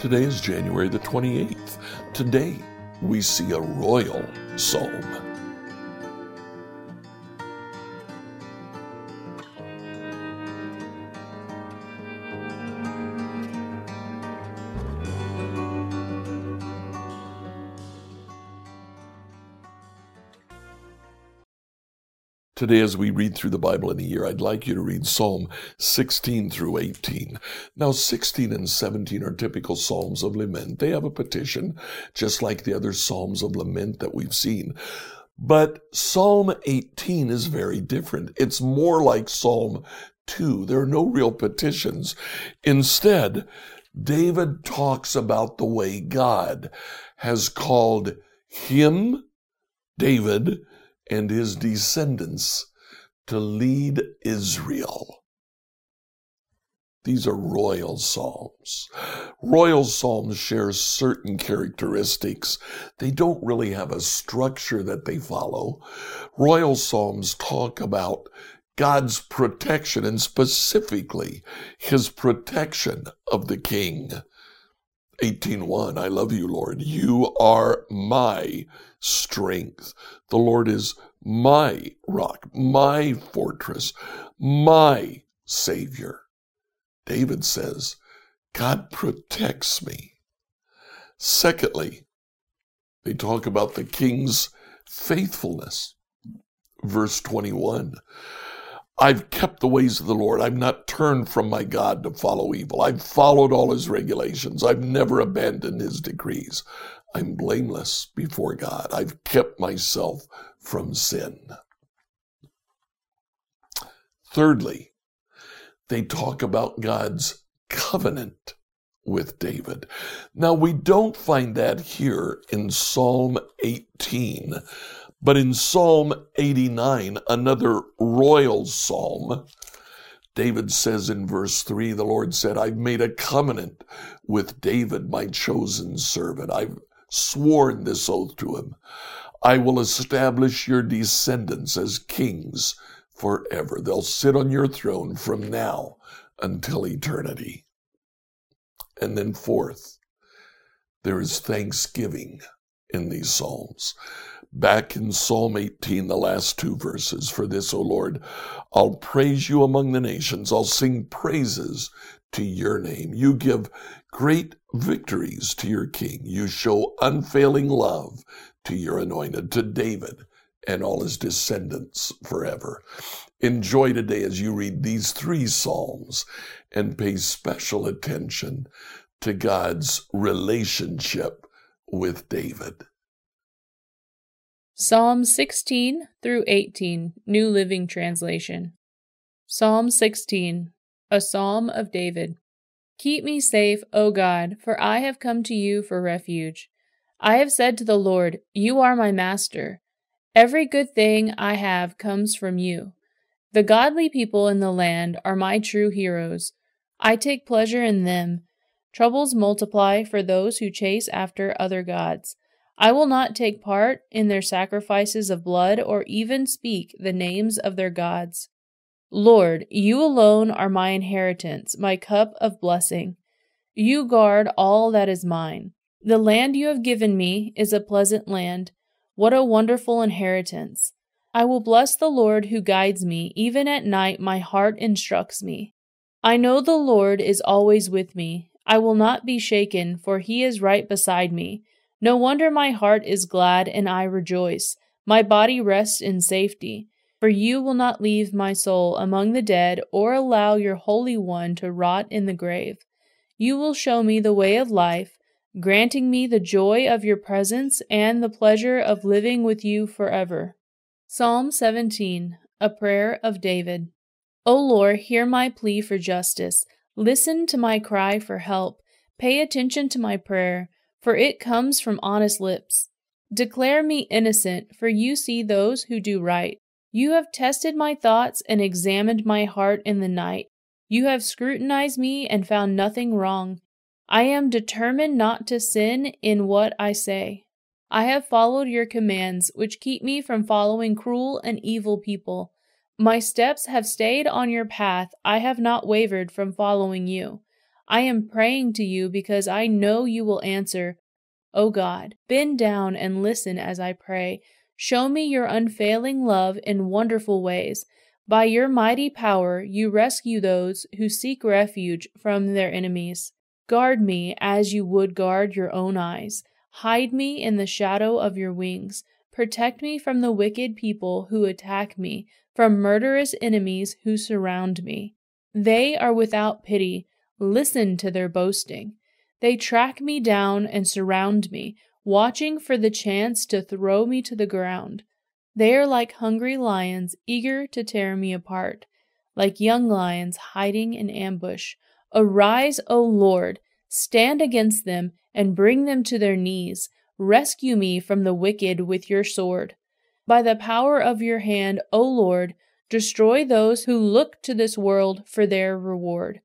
Today is January the 28th. Today we see a royal psalm. Today, as we read through the Bible in a year, I'd like you to read Psalm 16 through 18. Now, 16 and 17 are typical Psalms of lament. They have a petition, just like the other Psalms of lament that we've seen. But Psalm 18 is very different. It's more like Psalm 2. There are no real petitions. Instead, David talks about the way God has called him, David, and his descendants to lead Israel. These are royal psalms. Royal psalms share certain characteristics. They don't really have a structure that they follow. Royal psalms talk about God's protection and specifically his protection of the king. 18:1 I love you Lord. You are my strength. The Lord is my rock my fortress my savior. David says God protects me. Secondly they talk about the king's faithfulness. Verse 21 I've kept the ways of the Lord. I've not turned from my God to follow evil. I've followed all his regulations. I've never abandoned his decrees. I'm blameless before God. I've kept myself from sin. Thirdly, they talk about God's covenant with David. Now, we don't find that here in Psalm 18. But in Psalm 89, another royal psalm, David says in verse 3 the Lord said, I've made a covenant with David, my chosen servant. I've sworn this oath to him. I will establish your descendants as kings forever. They'll sit on your throne from now until eternity. And then, fourth, there is thanksgiving in these Psalms back in Psalm 18, the last two verses. For this, O Lord, I'll praise you among the nations. I'll sing praises to your name. You give great victories to your king. You show unfailing love to your anointed, to David and all his descendants forever. Enjoy today as you read these three Psalms and pay special attention to God's relationship with David. Psalm 16 through 18, New Living Translation. Psalm 16, a psalm of David. Keep me safe, O God, for I have come to you for refuge. I have said to the Lord, You are my master. Every good thing I have comes from you. The godly people in the land are my true heroes. I take pleasure in them. Troubles multiply for those who chase after other gods. I will not take part in their sacrifices of blood or even speak the names of their gods. Lord, you alone are my inheritance, my cup of blessing. You guard all that is mine. The land you have given me is a pleasant land. What a wonderful inheritance! I will bless the Lord who guides me. Even at night, my heart instructs me. I know the Lord is always with me. I will not be shaken, for he is right beside me. No wonder my heart is glad and I rejoice. My body rests in safety. For you will not leave my soul among the dead or allow your Holy One to rot in the grave. You will show me the way of life, granting me the joy of your presence and the pleasure of living with you forever. Psalm 17, a prayer of David. O Lord, hear my plea for justice. Listen to my cry for help. Pay attention to my prayer for it comes from honest lips. Declare me innocent, for you see those who do right. You have tested my thoughts and examined my heart in the night. You have scrutinized me and found nothing wrong. I am determined not to sin in what I say. I have followed your commands, which keep me from following cruel and evil people. My steps have stayed on your path. I have not wavered from following you. I am praying to you because I know you will answer. O God, bend down and listen as I pray. Show me your unfailing love in wonderful ways. By your mighty power, you rescue those who seek refuge from their enemies. Guard me as you would guard your own eyes. Hide me in the shadow of your wings. Protect me from the wicked people who attack me, from murderous enemies who surround me. They are without pity. Listen to their boasting. They track me down and surround me, watching for the chance to throw me to the ground. They are like hungry lions, eager to tear me apart, like young lions hiding in ambush. Arise, O Lord, stand against them and bring them to their knees. Rescue me from the wicked with your sword. By the power of your hand, O Lord, destroy those who look to this world for their reward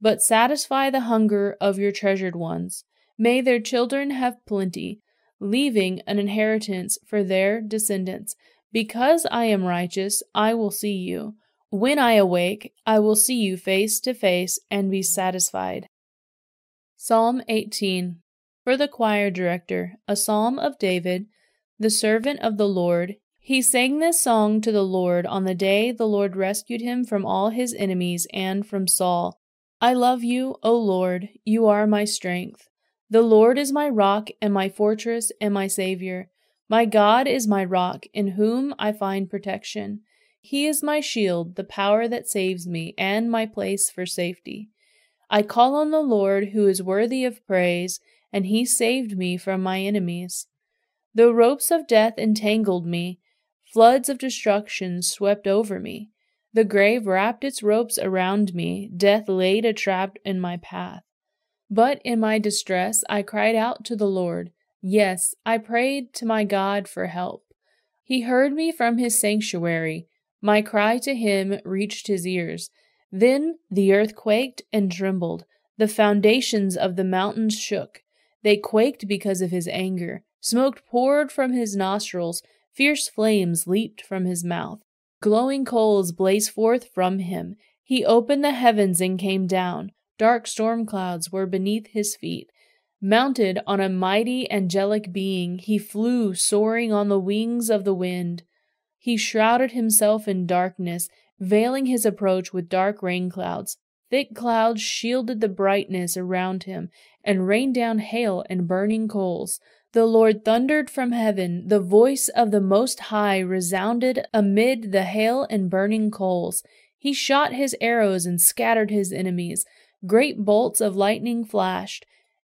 but satisfy the hunger of your treasured ones. May their children have plenty, leaving an inheritance for their descendants. Because I am righteous, I will see you. When I awake, I will see you face to face and be satisfied. Psalm 18 For the choir director, a psalm of David, the servant of the Lord. He sang this song to the Lord on the day the Lord rescued him from all his enemies and from Saul. I love you, O Lord, you are my strength. The Lord is my rock and my fortress and my Savior. My God is my rock, in whom I find protection. He is my shield, the power that saves me, and my place for safety. I call on the Lord, who is worthy of praise, and he saved me from my enemies. The ropes of death entangled me, floods of destruction swept over me. The grave wrapped its ropes around me, death laid a trap in my path. But in my distress I cried out to the Lord. Yes, I prayed to my God for help. He heard me from his sanctuary. My cry to him reached his ears. Then the earth quaked and trembled. The foundations of the mountains shook. They quaked because of his anger. Smoke poured from his nostrils. Fierce flames leaped from his mouth. Glowing coals blazed forth from him. He opened the heavens and came down. Dark storm clouds were beneath his feet. Mounted on a mighty angelic being, he flew soaring on the wings of the wind. He shrouded himself in darkness, veiling his approach with dark rain clouds. Thick clouds shielded the brightness around him and rained down hail and burning coals. The Lord thundered from heaven, the voice of the Most High resounded amid the hail and burning coals. He shot his arrows and scattered his enemies. Great bolts of lightning flashed,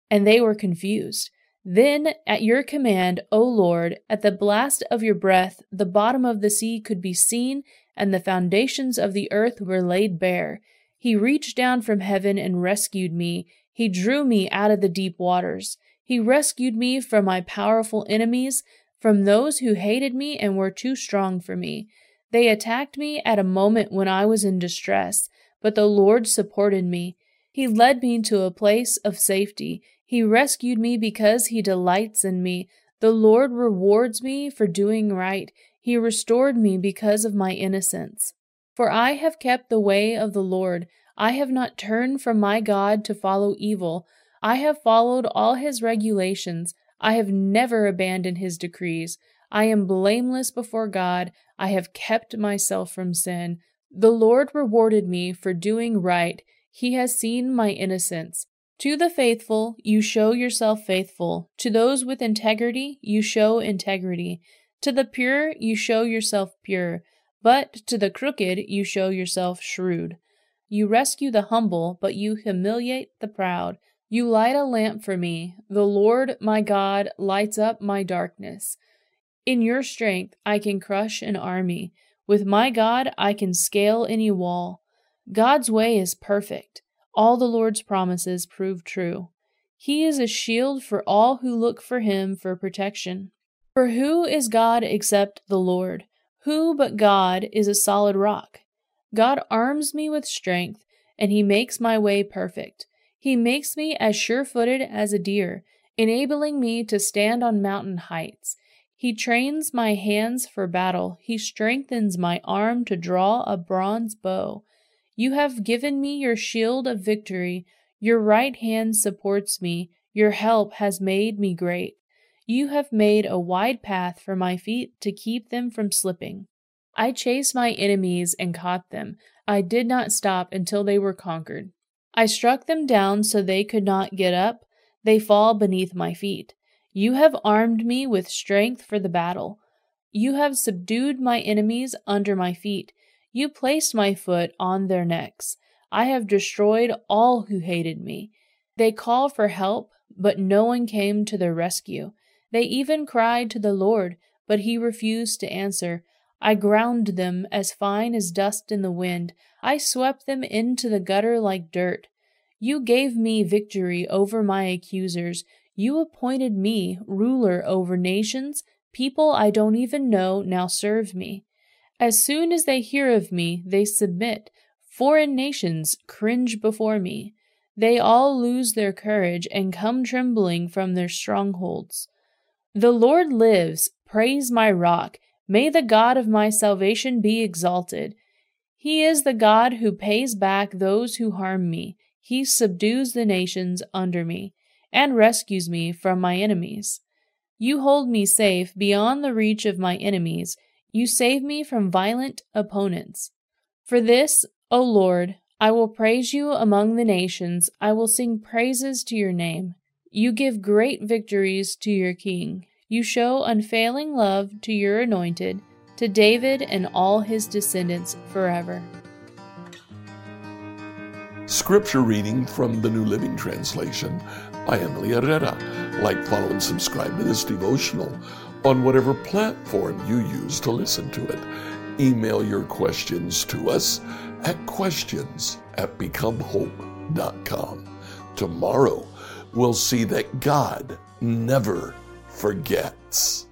and they were confused. Then, at your command, O Lord, at the blast of your breath, the bottom of the sea could be seen, and the foundations of the earth were laid bare. He reached down from heaven and rescued me. He drew me out of the deep waters. He rescued me from my powerful enemies, from those who hated me and were too strong for me. They attacked me at a moment when I was in distress, but the Lord supported me. He led me to a place of safety. He rescued me because he delights in me. The Lord rewards me for doing right. He restored me because of my innocence. For I have kept the way of the Lord. I have not turned from my God to follow evil. I have followed all his regulations. I have never abandoned his decrees. I am blameless before God. I have kept myself from sin. The Lord rewarded me for doing right. He has seen my innocence. To the faithful, you show yourself faithful. To those with integrity, you show integrity. To the pure, you show yourself pure. But to the crooked, you show yourself shrewd. You rescue the humble, but you humiliate the proud. You light a lamp for me. The Lord my God lights up my darkness. In your strength I can crush an army. With my God I can scale any wall. God's way is perfect. All the Lord's promises prove true. He is a shield for all who look for him for protection. For who is God except the Lord? Who but God is a solid rock? God arms me with strength, and he makes my way perfect. He makes me as sure footed as a deer, enabling me to stand on mountain heights. He trains my hands for battle. He strengthens my arm to draw a bronze bow. You have given me your shield of victory. Your right hand supports me. Your help has made me great. You have made a wide path for my feet to keep them from slipping. I chased my enemies and caught them. I did not stop until they were conquered. I struck them down so they could not get up. They fall beneath my feet. You have armed me with strength for the battle. You have subdued my enemies under my feet. You placed my foot on their necks. I have destroyed all who hated me. They called for help, but no one came to their rescue. They even cried to the Lord, but he refused to answer. I ground them as fine as dust in the wind. I swept them into the gutter like dirt. You gave me victory over my accusers. You appointed me ruler over nations. People I don't even know now serve me. As soon as they hear of me, they submit. Foreign nations cringe before me. They all lose their courage and come trembling from their strongholds. The Lord lives. Praise my rock. May the God of my salvation be exalted. He is the God who pays back those who harm me. He subdues the nations under me and rescues me from my enemies. You hold me safe beyond the reach of my enemies. You save me from violent opponents. For this, O Lord, I will praise you among the nations. I will sing praises to your name. You give great victories to your king. You show unfailing love to your anointed, to David and all his descendants forever. Scripture reading from the New Living Translation by Emily Herrera. Like, follow, and subscribe to this devotional on whatever platform you use to listen to it. Email your questions to us at questions at becomehope.com. Tomorrow, we'll see that God never forgets.